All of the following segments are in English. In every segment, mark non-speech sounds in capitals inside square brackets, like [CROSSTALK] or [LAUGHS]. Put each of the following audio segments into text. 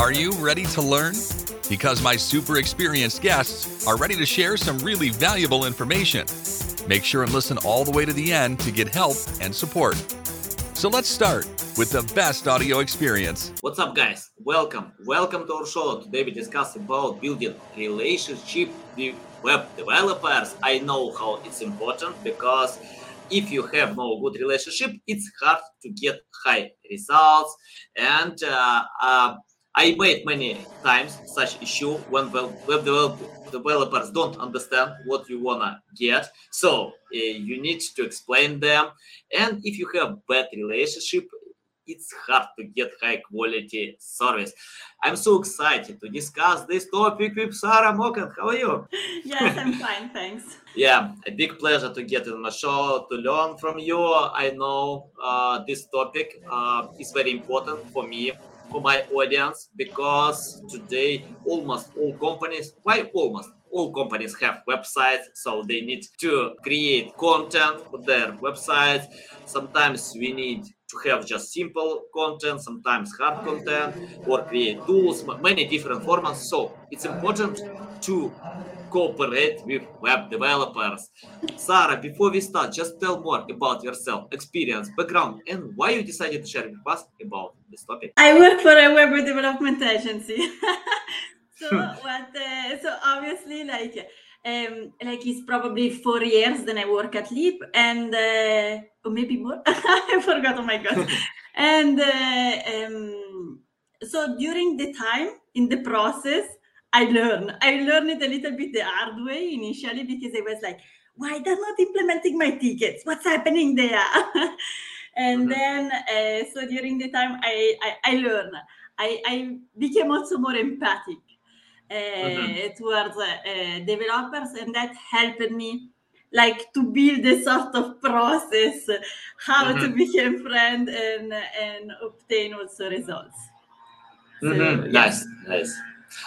Are you ready to learn? Because my super experienced guests are ready to share some really valuable information. Make sure and listen all the way to the end to get help and support. So let's start with the best audio experience. What's up, guys? Welcome. Welcome to our show. Today we discuss about building relationship with web developers. I know how it's important because if you have no good relationship, it's hard to get high results. And uh, uh, I made many times such issue when web developers don't understand what you wanna get. So uh, you need to explain them. And if you have bad relationship, it's hard to get high quality service. I'm so excited to discuss this topic with Sarah Moccand. How are you? [LAUGHS] Yes, I'm fine, thanks. yeah, a big pleasure to get on the show to learn from you. I know uh, this topic uh, is very important for me for my audience because today almost all companies, why almost all companies have websites, so they need to create content for their websites. Sometimes we need to have just simple content, sometimes hard content, or create tools, many different formats. So it's important to cooperate with web developers. Sarah, before we start, just tell more about yourself, experience, background, and why you decided to share with us about this topic. I work for a web development agency. [LAUGHS] so what? Uh, so obviously, like. Um, like it's probably four years then I work at Liip and uh, or maybe more. [LAUGHS] I forgot. Oh my god! [LAUGHS] and uh, um, so during the time in the process, I learned. I learned it a little bit the hard way initially because I was like, why they're not implementing my tickets? What's happening there? [LAUGHS] and mm-hmm. then uh, so during the time I I, I learned. I, I became also more empathic mm-hmm. towards uh, developers, and that helped me like to build a sort of process how mm-hmm. to become friend and and obtain also results. So, mm-hmm. Nice, nice.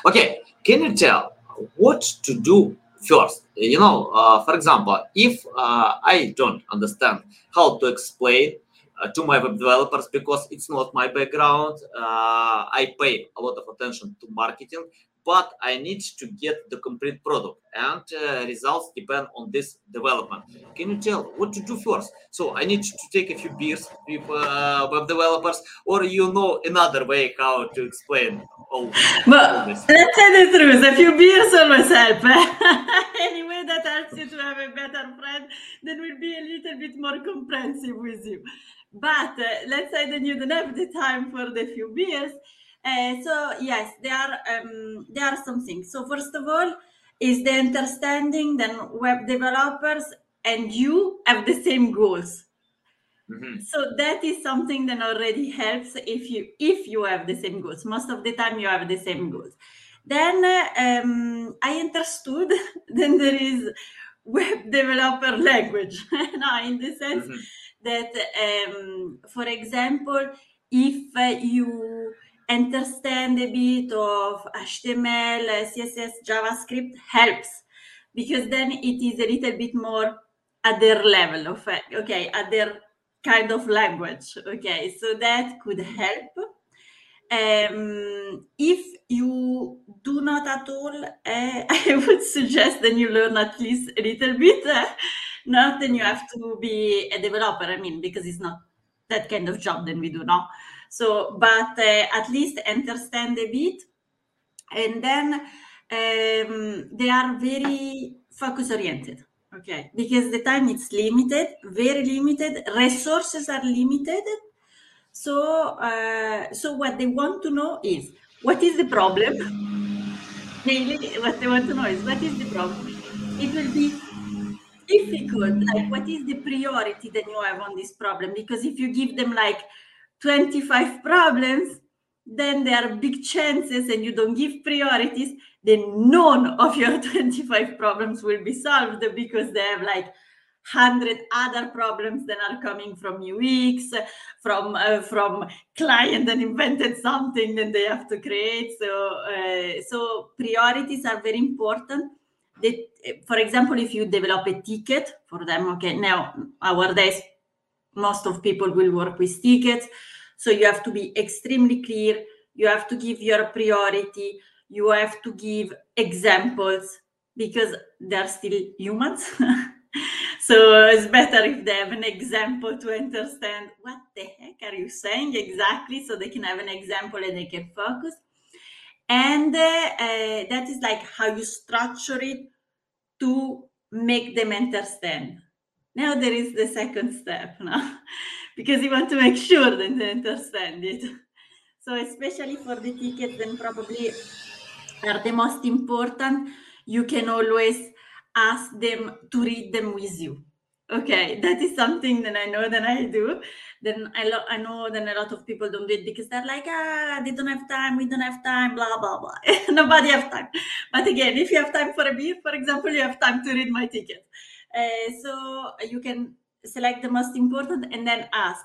Okay, can you tell what to do first? You know, uh, for example, if uh, I don't understand how to explain uh, to my web developers because it's not my background. Uh, I pay a lot of attention to marketing, but I need to get the complete product and uh, results depend on this development. Can you tell what to do first? So I need to take a few beers with uh, web developers or you know another way how to explain all, but all this? Let's say the truth, a few beers always help. [LAUGHS] anyway, that helps you to have a better friend that will be a little bit more comprehensive with you. But uh, let's say that you don't have the time for the few beers uh, so yes, there are um, there are some things. So first of all, is the understanding that web developers and you have the same goals. Mm-hmm. So that is something that already helps if you if you have the same goals. Most of the time, you have the same goals. Then um, I understood. [LAUGHS] then there is web developer language. [LAUGHS] now, in the sense mm-hmm. that, um, for example, if uh, you understand a bit of HTML, CSS, JavaScript helps because then it is a little bit more at their level of okay at their kind of language okay? So that could help. Um, if you do not at all uh, [LAUGHS] i would suggest that you learn at least a little bit uh, not then you have to be a developer i mean because it's not that kind of job that we do now so, but uh, at least understand a bit. And then um, they are very focus oriented. Okay, because the time is limited, very limited. Resources are limited. So, uh, so what they want to know is what is the problem. Mainly, what they want to know is what is the problem. It will be difficult. Like, what is the priority that you have on this problem? Because if you give them like 25 problems, then there are big chances and you don't give priorities, then none of your [LAUGHS] 25 problems will be solved because they have like 100 other problems that are coming from UX, from uh, from client that invented something that they have to create. So uh, so priorities are very important. That, for example, if you develop a ticket for them, okay, now nowadays most of people will work with tickets. So you have to be extremely clear. You have to give your priority, you have to give examples because they're still humans. [LAUGHS] so it's better if they have an example to understand what the heck are you saying exactly so they can have an example and they can focus. And uh, uh, that is like how you structure it to make them understand now there is the second step now [LAUGHS] because you want to make sure that they understand it. So especially for the tickets then probably are the most important. You can always ask them to read them with you. Okay that is something that i know that i do. Then I, lo- I know that a lot of people don't do it because they're like ah they don't have time we don't have time blah blah blah. [LAUGHS] Nobody have time. But again if you have time for a beer for example you have time to read my ticket so you can select the most important and then ask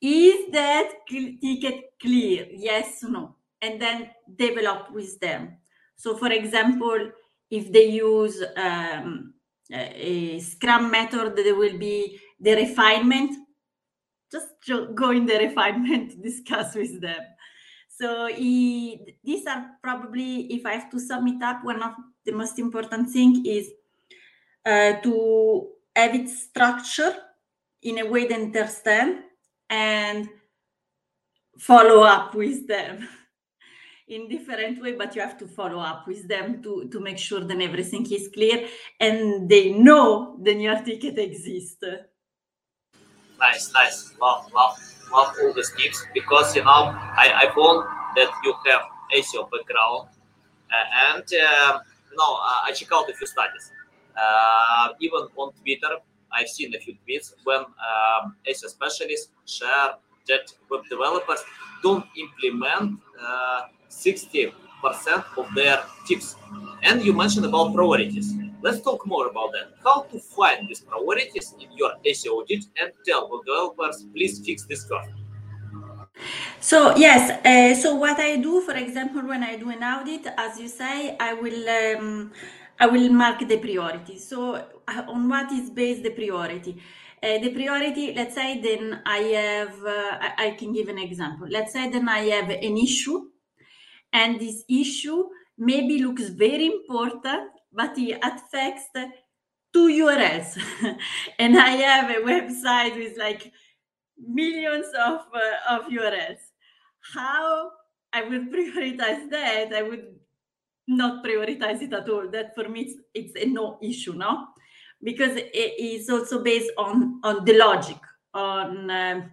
is that ticket clear? Yes or no? And then develop with them. So for example if they use um, a scrum method there will be the refinement. Just go in the [LAUGHS] refinement discuss with them. So he, these are probably if i have to sum it up one of the most important thing is uh, to have it structure in a way they understand and follow up with them [LAUGHS] in different way but you have to follow up with them to to make sure that everything is clear and they know the new ticket exists. Nice nice. Love love love all these tips because you know i i found that you have seo background uh, and uh, you know i check out a few studies. uh, even on twitter i've seen a few tweets when um, specialists share that web developers don't implement uh, 60% of their tips. And you mentioned about priorities. Let's talk more about that. How to find these priorities in your SEO audit and tell developers, please fix this first. So yes, uh, so what I do, for example, when I do an audit, as you say, I will um, I will mark the priority. So uh, on what is based the priority? Uh, the priority, let's say, then I have, uh, I, can give an example. Let's say then I have an issue and this issue maybe looks very important, but it affects two URLs. [LAUGHS] and I have a website with like millions of, uh, of URLs. How I would [LAUGHS] prioritize that, I would not prioritize it at all. That for me, it's, it's a no issue, no? Because it is also based on, on the logic, on um,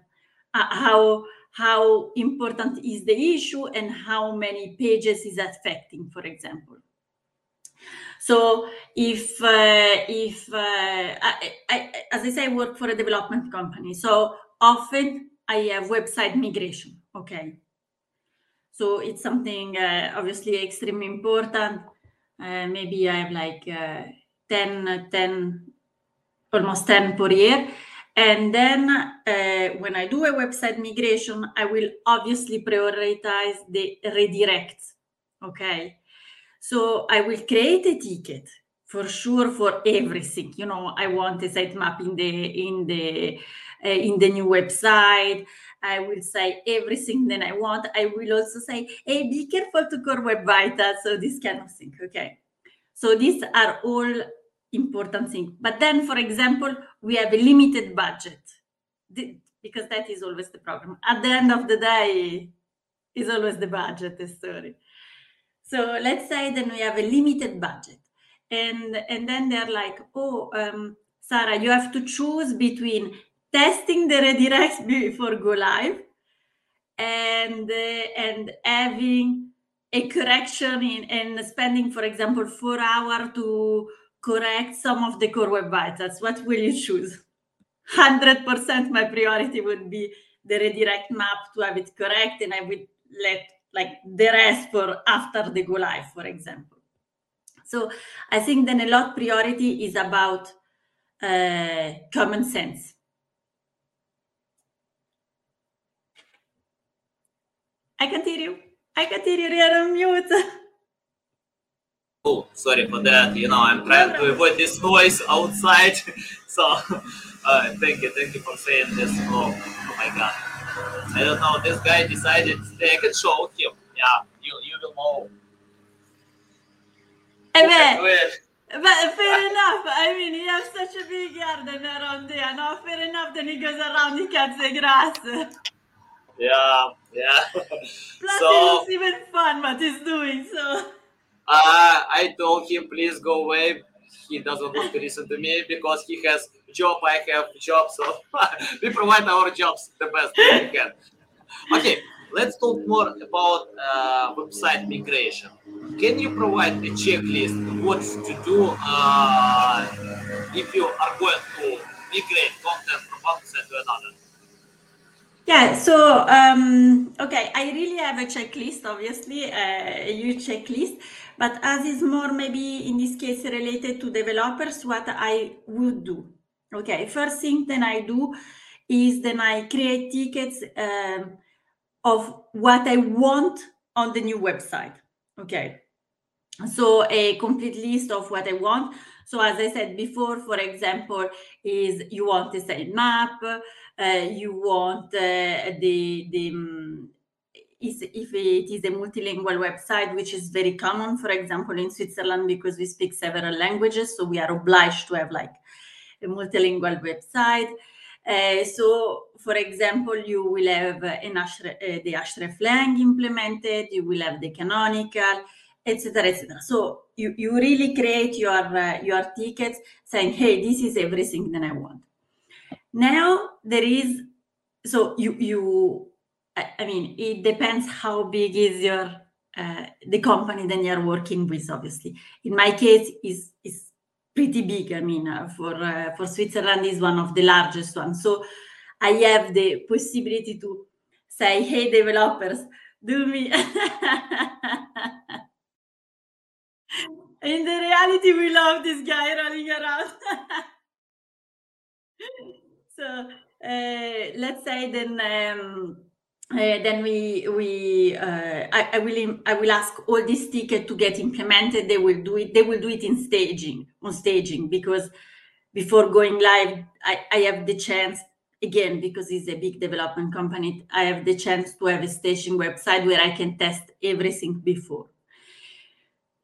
how how important is the issue and how many pages is affecting, for example. So if uh, if uh, I, I, as I say, I work for a development company, so often I have website migration. Okay, so it's something uh, obviously extremely important. Uh, maybe I have like uh, 10, 10, almost 10 per year. And then uh, when I do a website migration, I will obviously prioritize the redirects. Okay. So I will create a ticket for sure for everything. You know, I want a sitemap in the in the uh, in the new website. I will say everything that I want. I will also say, hey, be careful to core web vitals. So this kind of thing. Okay. So these are all important things. But then, for example, we have a limited budget because that is always the problem. At the end of the day, is always the budget the story. So let's say then we have a limited budget, and and then they're like, oh, um, Sarah, you have to choose between testing the redirects [LAUGHS] before go live and uh, and having a correction in and spending, for example, four hours to correct some of the core web vitals, what will you choose? [LAUGHS] 100% my priority would be the redirect map to have it correct, and I would let like the rest for after the go live, for example. So I think then a lot priority is about uh, common sense. I continue. I continue. You're on mute. [LAUGHS] Oh, sorry for that. You know, I'm trying to avoid this noise outside. [LAUGHS] so, uh, thank you, thank you for saying this. Oh, oh my God. I don't know. This guy decided I can show him yeah, you you will know. Eh who can do beh, it. but fair enough. I mean, he has such a big garden around there. No, fair enough. Then he goes around, he cuts the grass. [LAUGHS] Yeah, yeah. Plus, so even fun what he's doing. So, uh, I told him, please go away. He doesn't want to listen to me because he has job. I have job, so [LAUGHS] we provide our jobs the best we can. Okay, let's talk more about uh, website migration. Can you provide a checklist what to do uh, if you are going to migrate content from one website to another? Yeah, so, um, okay, I really have a checklist, obviously, uh, a huge checklist. But as is more maybe in this case related to developers, what I would do. Okay, first thing then I do is then I create tickets um, of what I want on the new website. Okay, so a complete list of what I want. So as I said before, for example, is you want a site map, you want uh, the the is if it is a multilingual website, which is very common, for example, in Switzerland, because we speak several languages, so we are obliged to have like a multilingual website. Uh, so, for example, you will have an Ashref, uh, the hreflang implemented, you will have the canonical, etc., etc. So you, you really create your uh, your tickets saying, "Hey, this is everything that I want." Now there is, so you you, I, mean, it depends how big is your uh, the company that you're working with. Obviously, in my case, is is pretty big. I mean, uh, for uh, for Switzerland is one of the largest ones. So I have the possibility to say, "Hey, developers, do me." [LAUGHS] In the reality, we love this guy running around. [LAUGHS] so uh, let's say then. Um, uh, then we we uh, I, I will I will ask all these tickets to get implemented. They will do it. They will do it in staging on staging because before going live, I, I have the chance again because it's a big development company. I have the chance to have a staging website where I can test everything before.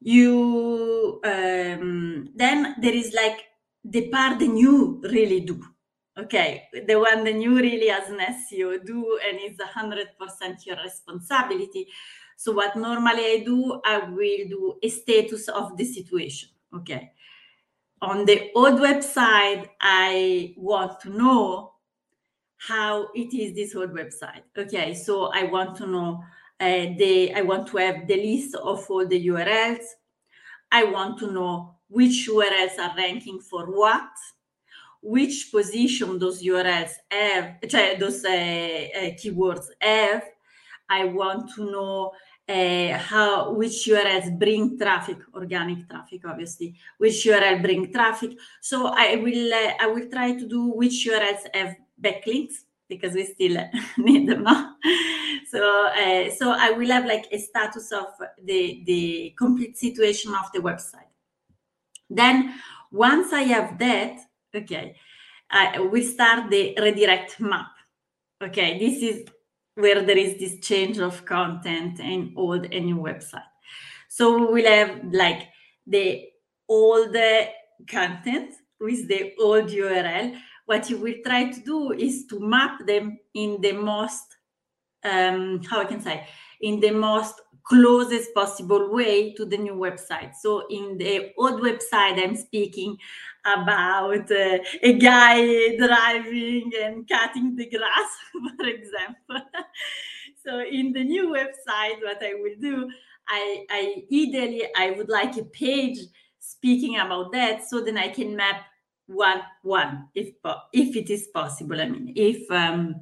You um, then there is like the part that you really do okay the one that you really as an seo do and it's 100% your responsibility. So what normally i do i will do a status of the situation okay? On the old website i want to know how it is this old website okay? So i want to know uh, the i want to have the list of all the urls i want to know which urls are ranking for what which position those URLs have, those uh, uh, keywords have. I want to know uh, how which URLs bring traffic, organic traffic, obviously, which URL bring traffic. So I will uh, I will try to do which URLs have backlinks because we still [LAUGHS] need them now. So uh, so I will have like a status of the the complete situation of the website. Then once I have that, okay, uh, we start the redirect map. Okay, this is where there is this change of content in old and new website. So we will have like the old content with the old URL. What you will try to do is to map them in the most, um, how I can say, in the most closest possible way to the new website. So in the old website, I'm speaking about uh, a guy driving and cutting the grass, [LAUGHS] for example. [LAUGHS] so in the new website, what I will do, I, I ideally I would like a page speaking about that, so then I can map one one if if it is possible. I mean, if um,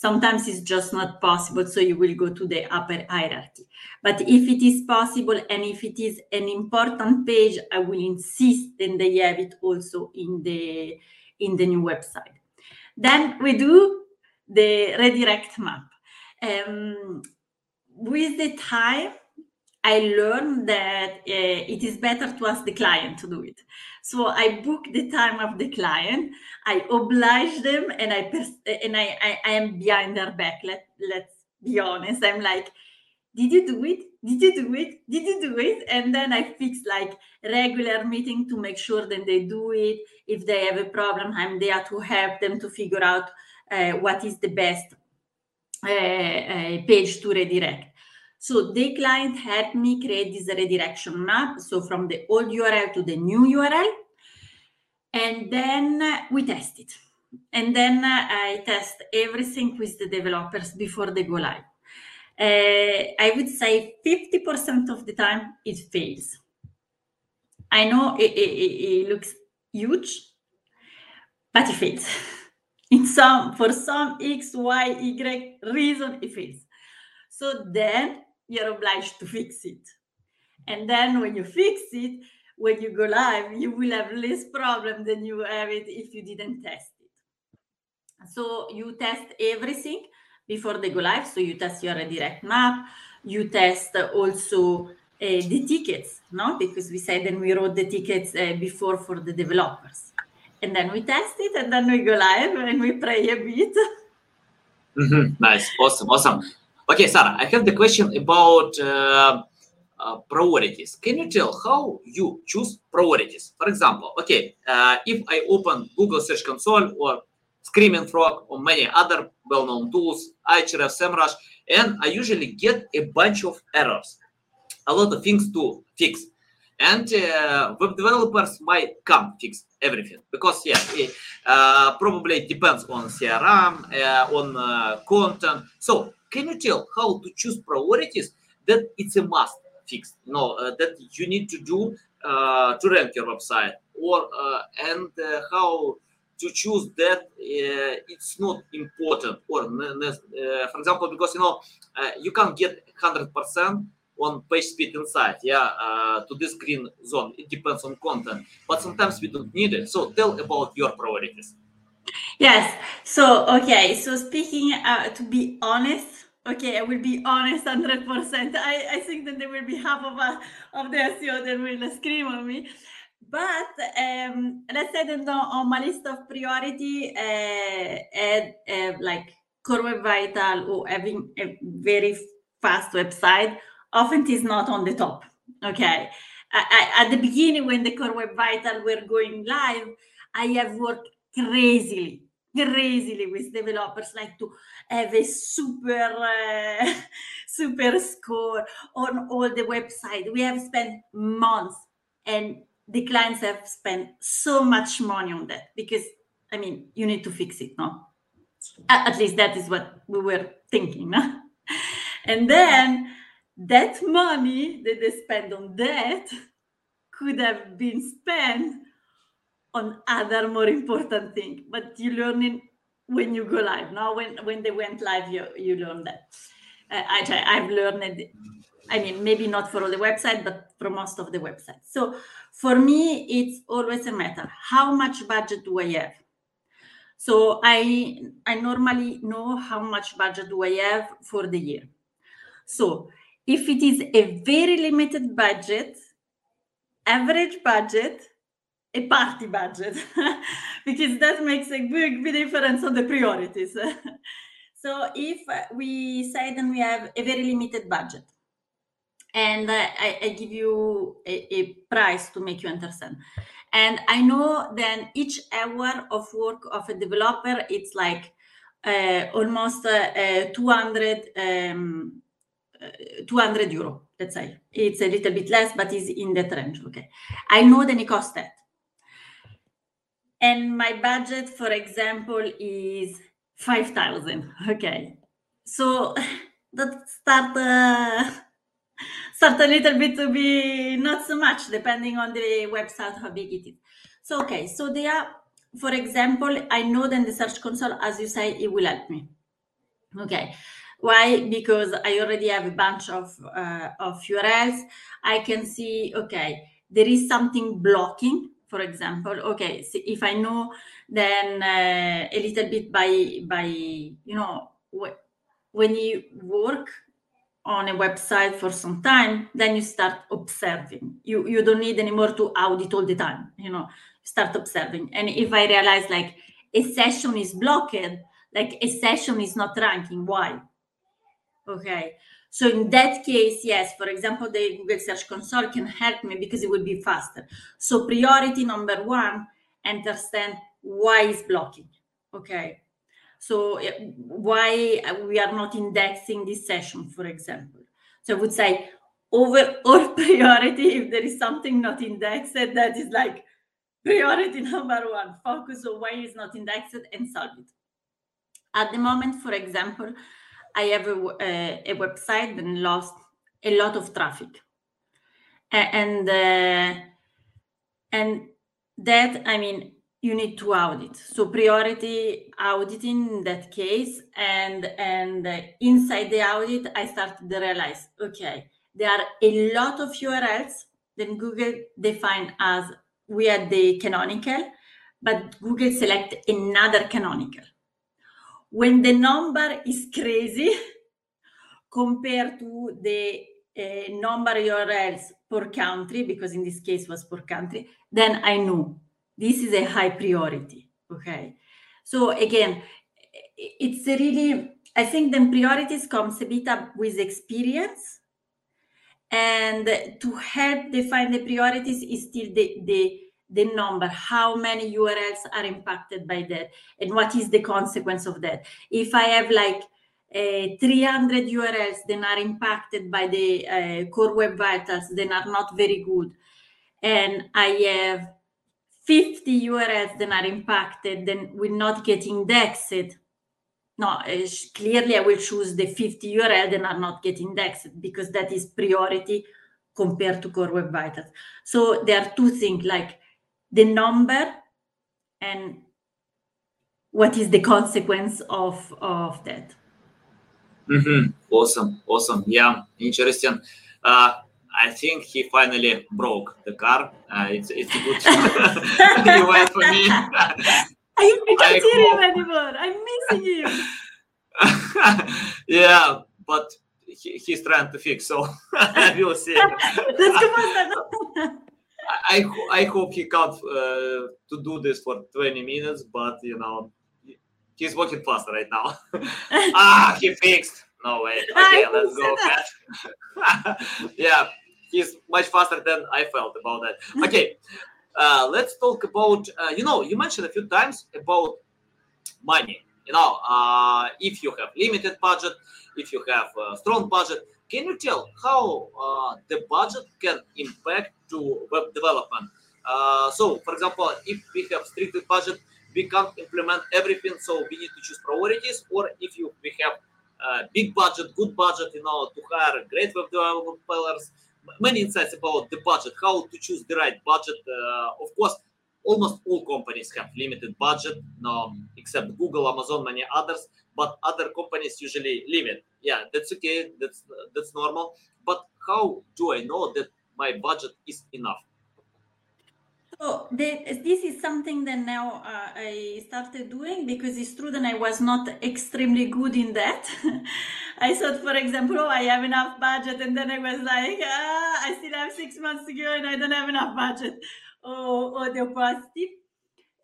sometimes it's just not possible, so you will go to the upper hierarchy. But if it is possible and if it is an important page, I will insist and they have it also in the in the new website. Then we do the redirect map. Um, with the time, I learned that uh, it is better to ask the client to do it. So I book the time of the client, I oblige them, and I pers- and I, I, I am behind their back. Let let's be honest. I'm like, did you do it did you do it did you do it and then i fix like regular meeting to make sure that they do it if they have a problem i'm there to help them to figure out uh, what is the best uh, uh, page to redirect so the client helped me create this redirection map so from the old url to the new url and then we test it and then i test everything with the developers before they go live uh, I would say 50% of the time it fails. I know it, it, it looks huge, but it fails. [LAUGHS] In some, for some X, Y, Y reason, it fails. So then you're obliged to fix it. And then when you fix it, when you go live, you will have less problem than you have it if you didn't test it. So you test everything before they go live. So you test your direct map, you test also uh, the tickets, no? Because we said then we wrote the tickets uh, before for the developers. And then we test it and then we go live and we pray a bit. Mm-hmm. Nice, awesome, awesome. Okay, Sarah, I have the question about uh, uh, priorities. Can you tell how you choose priorities? For example, okay, uh, if I open Google Search Console or Screaming Frog, or many other well-known tools, Ahrefs, SEMrush, and I usually get a bunch of errors, a lot of things to fix. And uh, web developers might come fix everything because yeah, it, uh, probably it depends on CRM, uh, on content. So can you tell how to choose priorities that it's a must fix? Know uh, that you need to do uh, to rank your website, or and how to choose that uh, it's not important or uh, for example because you know uh, you can't get 100% on PageSpeed Insights yeah uh, to this green zone. It depends on content but sometimes we don't need it. So tell about your priorities. Yes. So okay. So speaking uh, to be honest okay i will be honest 100% i, I think that there will be half of, us, of the seo that will scream on me but um, let's say that on my list of priority, uh, add, uh, like Core Web Vital or having a very fast website often is not on the top. Okay. I, I, at the beginning, when the Core Web Vital were going live, I have worked crazily, crazily with developers like to have a super uh, [LAUGHS] super score on all the website we have spent months and the clients have spent so much money on that because I mean you need to fix it, no? At least that is what we were thinking, no? [LAUGHS] And then that money that they spend on that could have been spent on other more important thing, But you learn it when you go live. Now, when when they went live, you you learn that. Uh, I I've learned I mean, maybe not for all the website, but for most of the websites. So for me, it's always a matter how much budget do I have? So I I normally know how much budget do I have for the year. So if it is a very limited budget, average budget, a party budget, [LAUGHS] because that makes a big, big difference on the priorities. [LAUGHS] so if we say then we have a very limited budget, and I, I, give you a, a, price to make you understand. And I know then each hour of work of a developer, it's like uh, almost uh, uh, 200, um, uh, 200 euro, let's say. It's a little bit less, but it's in that range. Okay. I know then it costs that. And my budget, for example, is 5,000. Okay. So [LAUGHS] that start uh, [LAUGHS] start a little bit to be not so much depending on the website how big it is. So okay. So there are for example i know that the search console as you say it will help me. Okay. Why? Because i already have a bunch of uh, of urls i can see okay there is something blocking for example okay so if i know then uh, a little bit by by you know when you work on a website for some time, then you start observing. You you don't need anymore to audit all the time. You know, start observing. And if I realize like a session is blocked, like a session is not ranking, why? Okay. So in that case, yes, for example, the Google Search Console can help me because it would be faster. So priority number one, understand why is blocking. Okay. So why we are not indexing this session, for example. So I would say overall [LAUGHS] priority, if there is something not indexed, that is like priority [LAUGHS] number one. Focus on why it's not indexed and solve it. At the moment, for example, I have a, a, a website that lost a lot of traffic, and uh, and that I mean you need to audit. So priority auditing in that case, and and uh, inside the audit, I started to realize okay, there are a lot of URLs that Google define as we are the canonical, but Google select another canonical when the number is crazy compared to the uh, number URLs per country, because in this case was per country, then I know this is a high priority. Okay. So again, it's really, I think the priorities comes a bit up with experience. And to help define the priorities is still the, the the number, how many URLs are impacted by that, and what is the consequence of that. If I have like uh, 300 URLs that are impacted by the uh, core web vitals, then are not very good, and I have 50 URLs that are impacted, then will not get indexed. No, uh, clearly I will choose the 50 URL that are not get indexed because that is priority compared to core web vitals. So there are two things like the number and what is the consequence of of that mm-hmm. awesome awesome yeah interesting uh, I think he finally broke the car. Uh, it's it's a good [LAUGHS] [LAUGHS] event for me. I, I [LAUGHS] can't I hear hope... him anymore. I'm missing him. yeah, but he, he's trying to fix, so we'll see. I I hope he can't uh, to do this for 20 minutes, but you know he's working fast right now. [LAUGHS] ah, he fixed. No way. [LAUGHS] Okay, let's go. [LAUGHS] yeah, he's much faster than I felt about that. Okay, uh, let's talk about. Uh, you know, you mentioned a few times about money. You know, uh, if you have limited budget, if you have a strong budget, can you tell how uh, the budget can impact to web development? Uh, so, for example, if we have strict budget, we can't implement everything, so we need to choose priorities. Or if you we have uh, big budget, good budget, you know, to hire great web developers, many insights about the budget, how to choose the right budget. Uh, of course, almost all companies have limited budget, no, except Google, Amazon, many others but other companies usually limit. Yeah, that's okay. That's that's normal. But how do I know that my budget is enough? So this is something that now uh, I started doing because it's true that I was not extremely good in that. [LAUGHS] I thought, for example, oh, I have enough budget, and then I was like, ah, I still have six months to go, and I don't have enough budget, or, or the opposite.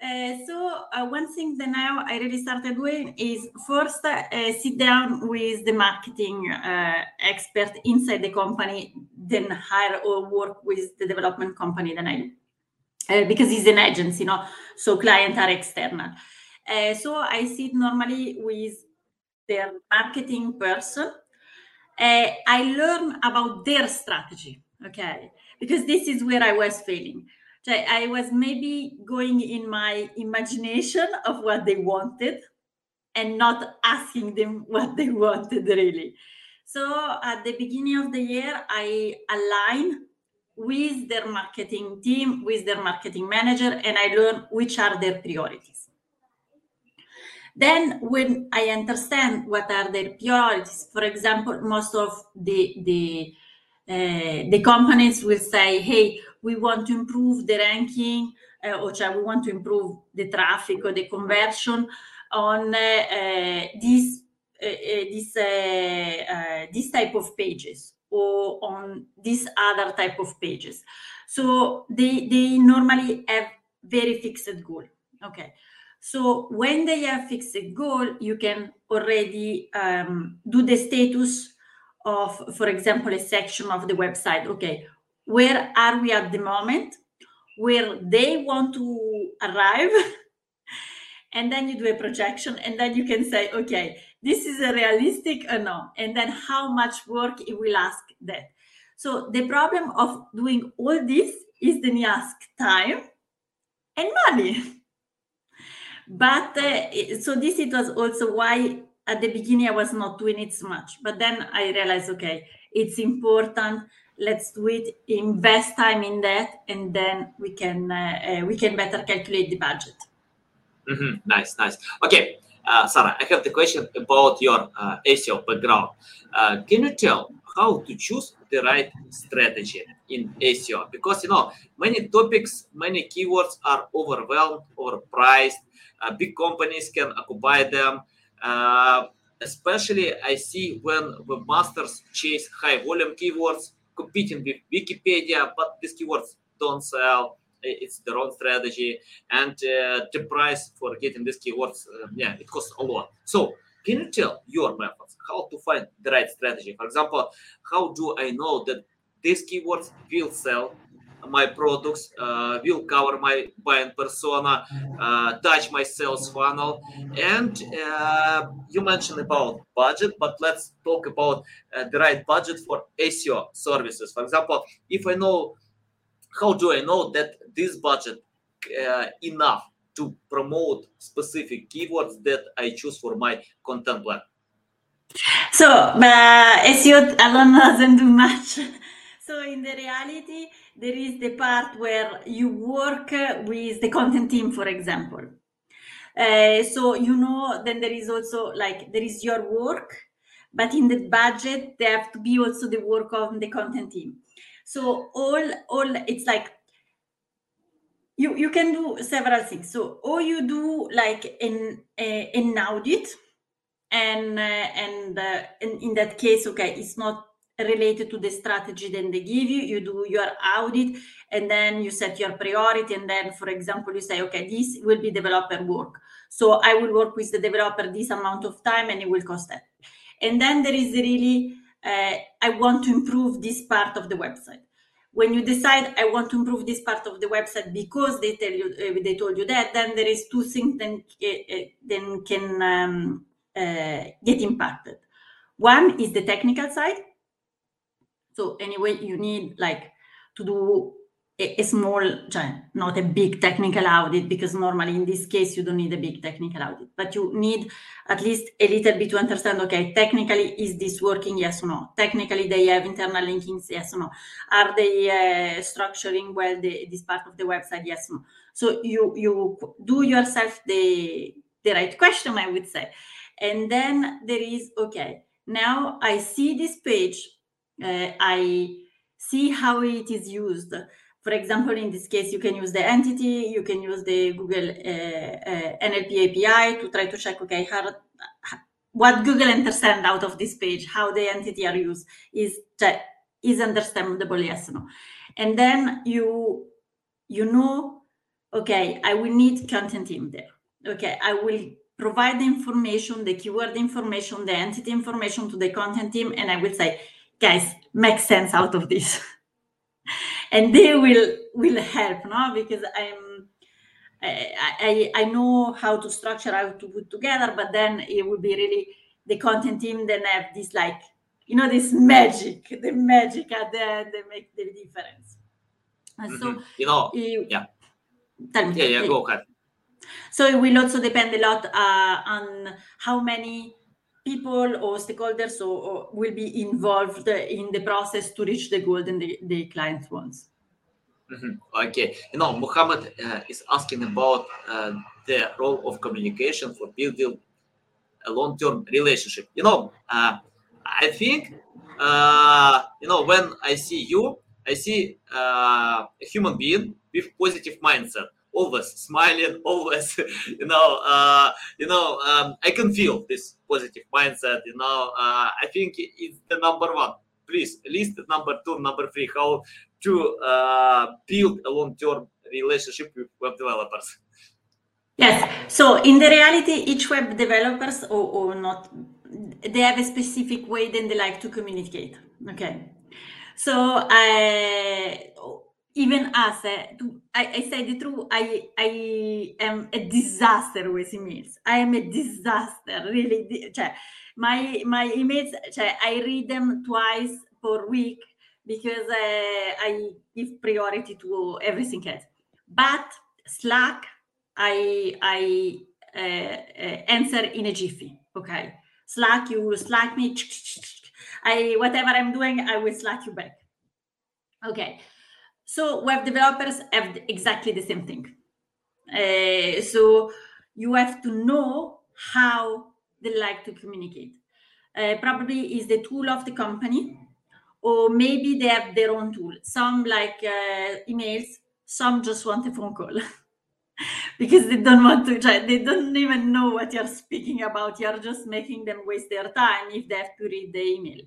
Uh, so uh, one thing that now I really started doing is first uh, sit down with the marketing uh, expert inside the company, then hire or work with the development company that I uh, because it's an agency, you know, so clients are external. so I sit normally with their marketing person. I learn about their strategy, okay, because this is where I was failing I was maybe going in my imagination of what they wanted and not asking them [LAUGHS] what they wanted really. So at the beginning of the year, I align with their marketing team, with their marketing manager, and I learn which are their priorities. Then, when I understand what are their priorities, for example, most of the the uh, the companies will say, "Hey, we want to improve the ranking, uh, or we want to improve the traffic or the conversion on uh, this this this type of pages or on this other type of pages. So they they normally have very fixed goal. Okay. So when they have fixed goal, you can already um, do the status of, for example, a section of the website. Okay, where are we at the moment? Where they want to arrive? [LAUGHS] and then you do a projection, and then you can say, okay, this is a realistic or no, and then how much work it will ask that. So the problem of doing all this is you ask time and money. [LAUGHS] But uh, so this it was also why at the beginning I was not doing it so much. But then I realized, okay, it's important. Let's do it. Invest time in that, and then we can uh, uh, we can better calculate the budget. Mm-hmm. Nice, nice. Okay, uh, Sarah, I have the question about your uh, SEO background. Uh, can you tell how to choose the right strategy in SEO? Because you know many topics, many keywords are overwhelmed, overpriced. Uh, big companies can occupy them. Especially, I see when webmasters chase high volume keywords, competing with Wikipedia, but these keywords don't sell. It's the wrong strategy. And uh, the price for getting these keywords uh, yeah it costs a lot. So can you tell your methods how to find the right strategy? For example how do i know that these keywords will sell my products uh, will cover my buying persona uh, touch my sales funnel and uh, you mentioned about budget but let's talk about uh, the right budget for seo services for example if i know how do I know that this budget uh, enough to promote specific keywords that I choose for my content plan? So uh, SEO alone [LAUGHS] doesn't do much. So in the reality, there is the part where you work with the content team, for example. Uh, so you know, then there is also like there is your work, but in the budget there have to be also the work of the content team. So all all it's like you you can do several things. So or you do like an uh, an audit, and uh, and, uh, and in that case, okay, it's not related to the strategy then they give you you do your audit and then you set your priority and then for example you say okay this will be developer work so i will work with the developer this amount of time and it will cost that and then there is really uh, I want to improve this part of the website. When you decide I want to improve this part of the website because they tell you uh, they told you that, then there is two things then uh, then can um, uh, get impacted. One is the technical side. So anyway, you need like to do a, a small, not a big technical audit, because normally in this case you don't need a big technical audit, but you need at least a little bit to understand, okay, technically is this working, yes or no? Technically they have internal linkings, yes or no? Are they uh, structuring well the, this part of the website, yes or no? So you you do yourself the the right question, I would say, and then there is okay. Now I see this page, I see how it is used for example, in this case, you can use the entity, you can use the Google uh, uh, NLP API to try to check, okay, how, what Google understand out of this page, how the entity are used is is understandable, yes no. And then you you know, okay, I will need content in there. Okay, I will provide the information, the keyword information, the entity information to the content team, and I will say, guys, make sense out of this. and they will will help no? Because i'm I, I, I know how to structure how to put together but then it will be really the content team then have this like you know this magic the magic at the end that make the difference. Mm-hmm. so you know it, yeah. Tell me yeah yeah go ahead. So it will also depend a lot uh, on how many people or stakeholders or, or will be involved in the process to reach the goal that the, the client wants. Mm-hmm. Okay, you know, Muhammad uh, is asking about uh, the role of communication for building a long-term relationship. You know, uh, I think, uh, you know, when I see you, I see uh, a human being with positive mindset always smiling, always, you know, uh, you know, um, I can feel this positive mindset. You know, uh, I think it's the number one. Please list number two, number three. How to uh, build a long-term relationship with web developers. Yes. So in the reality, each web developers or, or not they have a specific way then they like to communicate. Okay, so I even us, uh, to, I, I say the truth, I, I am a disaster with emails. I am a disaster, really. My, my emails, I read them twice per week because uh, I give priority to everything else. But Slack, I, I uh, answer in a jiffy, okay? Slack, you Slack me, I, whatever I'm doing, I will Slack you back. Okay. So web developers have exactly the same thing. Uh, so you have to know how they like to communicate. Uh, probably is the tool of the company, or maybe they have their own tool. Some like uh, emails, some just want a phone call. [LAUGHS] because they don't want to they don't even know what you're speaking about you're just making them waste their time if they have to read the email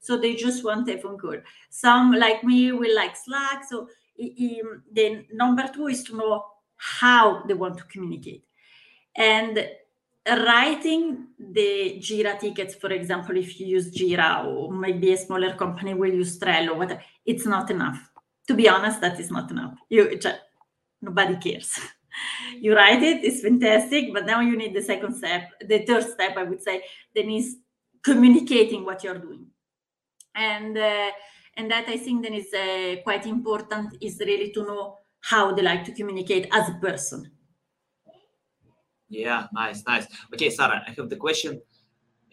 so they just want a phone call. Some, like me, will like Slack. So the number two is to know how they want to communicate. And writing the Jira tickets, for example, if you use Jira or maybe a smaller company will use Trello, whatever, it's not enough. To be honest, that is not enough. You nobody cares. [LAUGHS] you write it, it's fantastic, but now you need the second step, the third step, I would say, then is communicating what you're doing and uh, and that I think then is uh, quite important is really to know how they like to communicate as a person. Yeah, nice, nice. Okay, Sarah, I have the question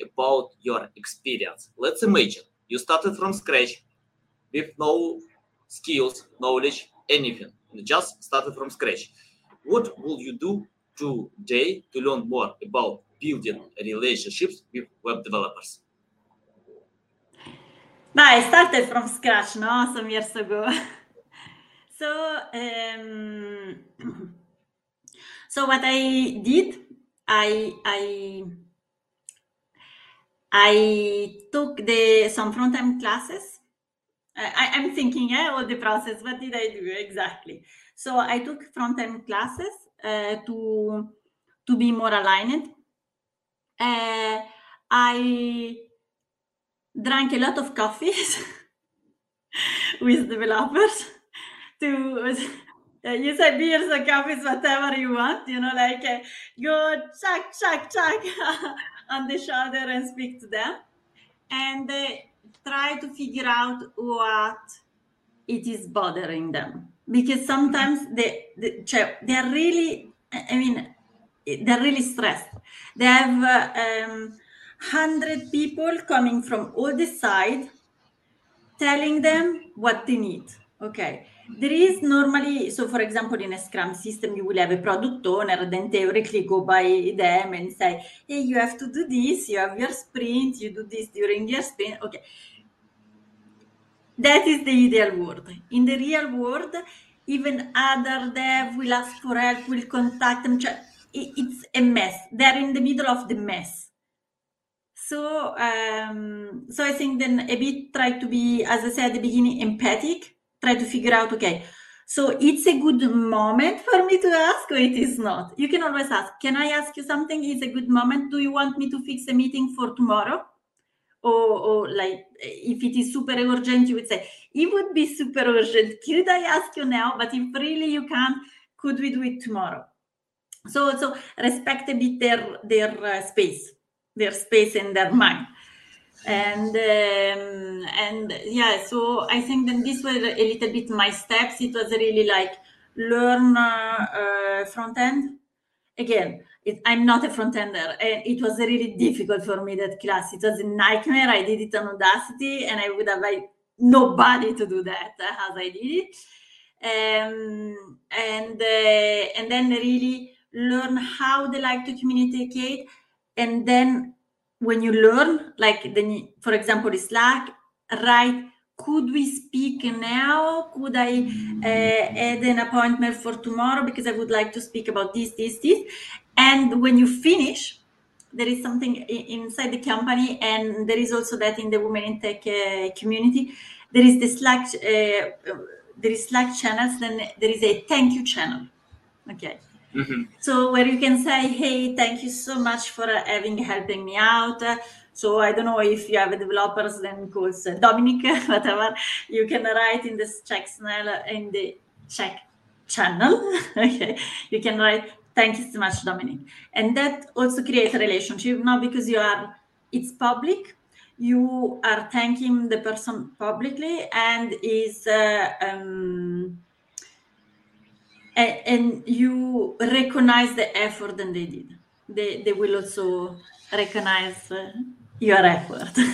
about your experience. Let's imagine you started from scratch with no skills, knowledge, anything. You just started from scratch. What will you do today to learn more about building relationships with web developers? I started from scratch, no, some years ago. [LAUGHS] so, um, [CLEARS THROAT] so what I did, I I I took the some front end classes. I, I'm thinking, yeah, all the process. What did I do exactly? So I took front end classes uh, to to be more aligned. Uh, I drank a lot of coffees [LAUGHS] with developers to uh, you say beers or coffees, whatever you want, you know, like uh, go chuck, chuck, chuck [LAUGHS] on the shoulder and speak to them and uh, try to figure out what it is bothering them. Because sometimes they, they, they are really, I mean, they're really stressed. They have uh, um, 100 people coming from all the side telling them what they need okay? There is normally so for example in a scrum system you will have a product owner then theoretically go by them and say hey you have to do this you have your sprint you do this during your sprint okay? That is the ideal world. In the real world even other dev will ask for help will contact them it's a mess. They're in the middle of the mess so, um, so I think then a bit try to be, as I said at the beginning, empathic. Try to figure out, okay, so it's a good moment for me to ask, or it is not. You can always ask, can I ask you something? Is a good moment? Do you want me to fix a meeting for tomorrow? Or, or like if it is super urgent, you would say, it would be super urgent. Could I ask you now? But if really you can't, could we do it tomorrow? So, so respect a bit their their uh, space their space in their mind. And um, and yeah so i think then this was a little bit my steps. It was really like learn uh, uh, front end. Again it, i'm not a front ender and it was really difficult for me that class. It was a nightmare. I did it on Udacity and i would have like nobody to do that as i did it. Um, and uh, and then really learn how they like to communicate and then when you learn like then for example slack right could we speak now? Could i uh, add an appointment for tomorrow? Because i would like to speak about this this this. And when you finish there is something inside the company and there is also that in the women in tech uh, community. There is the slack uh, there is slack channels then there is a thank you channel. Okay Mm-hmm. So where you can say, "Hey, thank you so much for uh, having helping me out. Uh, So I don't know if you have developers then calls uh, Dominic, [LAUGHS] whatever. You can write in this Czech channel in the Czech channel. [LAUGHS] okay, you can write. Thank you so much, Dominic. And that also creates a relationship, now because you are. It's public. You are thanking the person publicly, and is uh, um, and, and you recognize the effort that they did. They they will also recognize uh, your effort. [LAUGHS]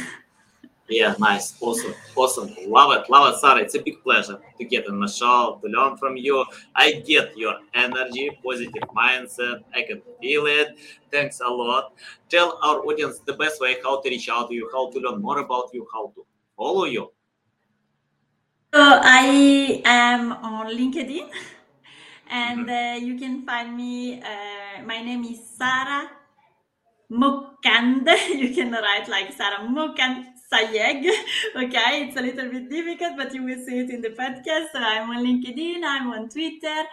Yeah, nice, awesome, awesome. Love it, love it, Sarah. It's a big pleasure to get on the show, to learn from you. I get your energy, positive mindset. I can feel it. Thanks a lot. Tell our audience the best way how to reach out to you, how to learn more about you, how to follow you. So I am on LinkedIn, and uh, you can find me. Uh, my name is Sarah Moccand. [LAUGHS] You can write like Sarah Moccand Sayeg. [LAUGHS] Okay, it's a little bit difficult, but you will see it in the podcast. So I'm on LinkedIn, I'm on Twitter.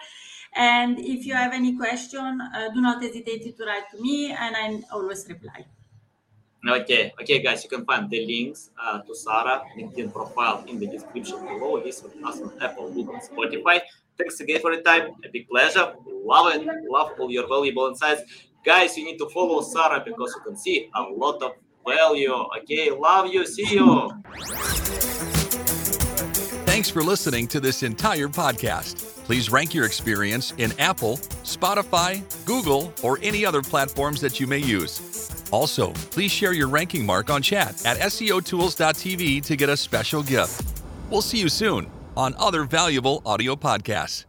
And if you have any question, uh, do not hesitate to write to me, and I always reply. Okay, okay, guys, you can find the links uh, to Sarah LinkedIn profile in the description below. This with us on Apple, Google, Spotify. Thanks again for the time. A big pleasure. Love it. Love all your valuable insights. Guys, you need to follow Sarah because you can see a lot of value. Okay, love you. See you. Thanks for listening to this entire podcast. Please rank your experience in Apple, Spotify, Google, or any other platforms that you may use. Also, please share your ranking mark on chat at SEOtools.tv to get a special gift. We'll see you soon on other valuable audio podcasts.